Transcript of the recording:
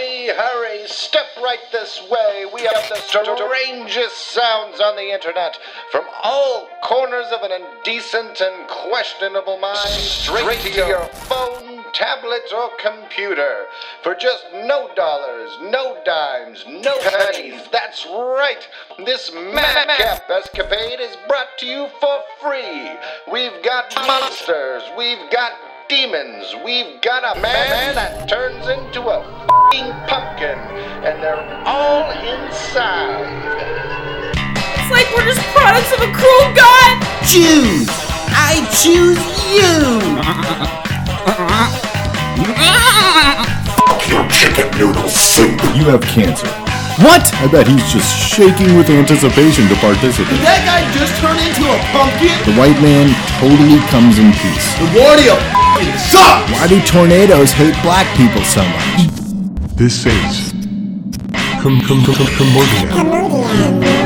hurry, hurry, step right this way. We have the strangest sounds on the internet from all corners of an indecent and questionable mind straight to your phone, tablet, or computer for just no dollars, no dimes, no pennies. That's right. This madcap escapade is brought to you for free. We've got monsters. We've got demons. We've got a man that turns into a pumpkin, and they're all inside. It's like we're just products of a cruel god! Choose! I choose you! Fuck Your chicken noodle soup. You have cancer. What? I bet he's just shaking with anticipation to participate. That guy just turned into a pumpkin? The white man totally comes in peace. LaGuardia f***ing sucks! Why do tornadoes hate black people so much? This is Com- Com- Com- Com- Komodia.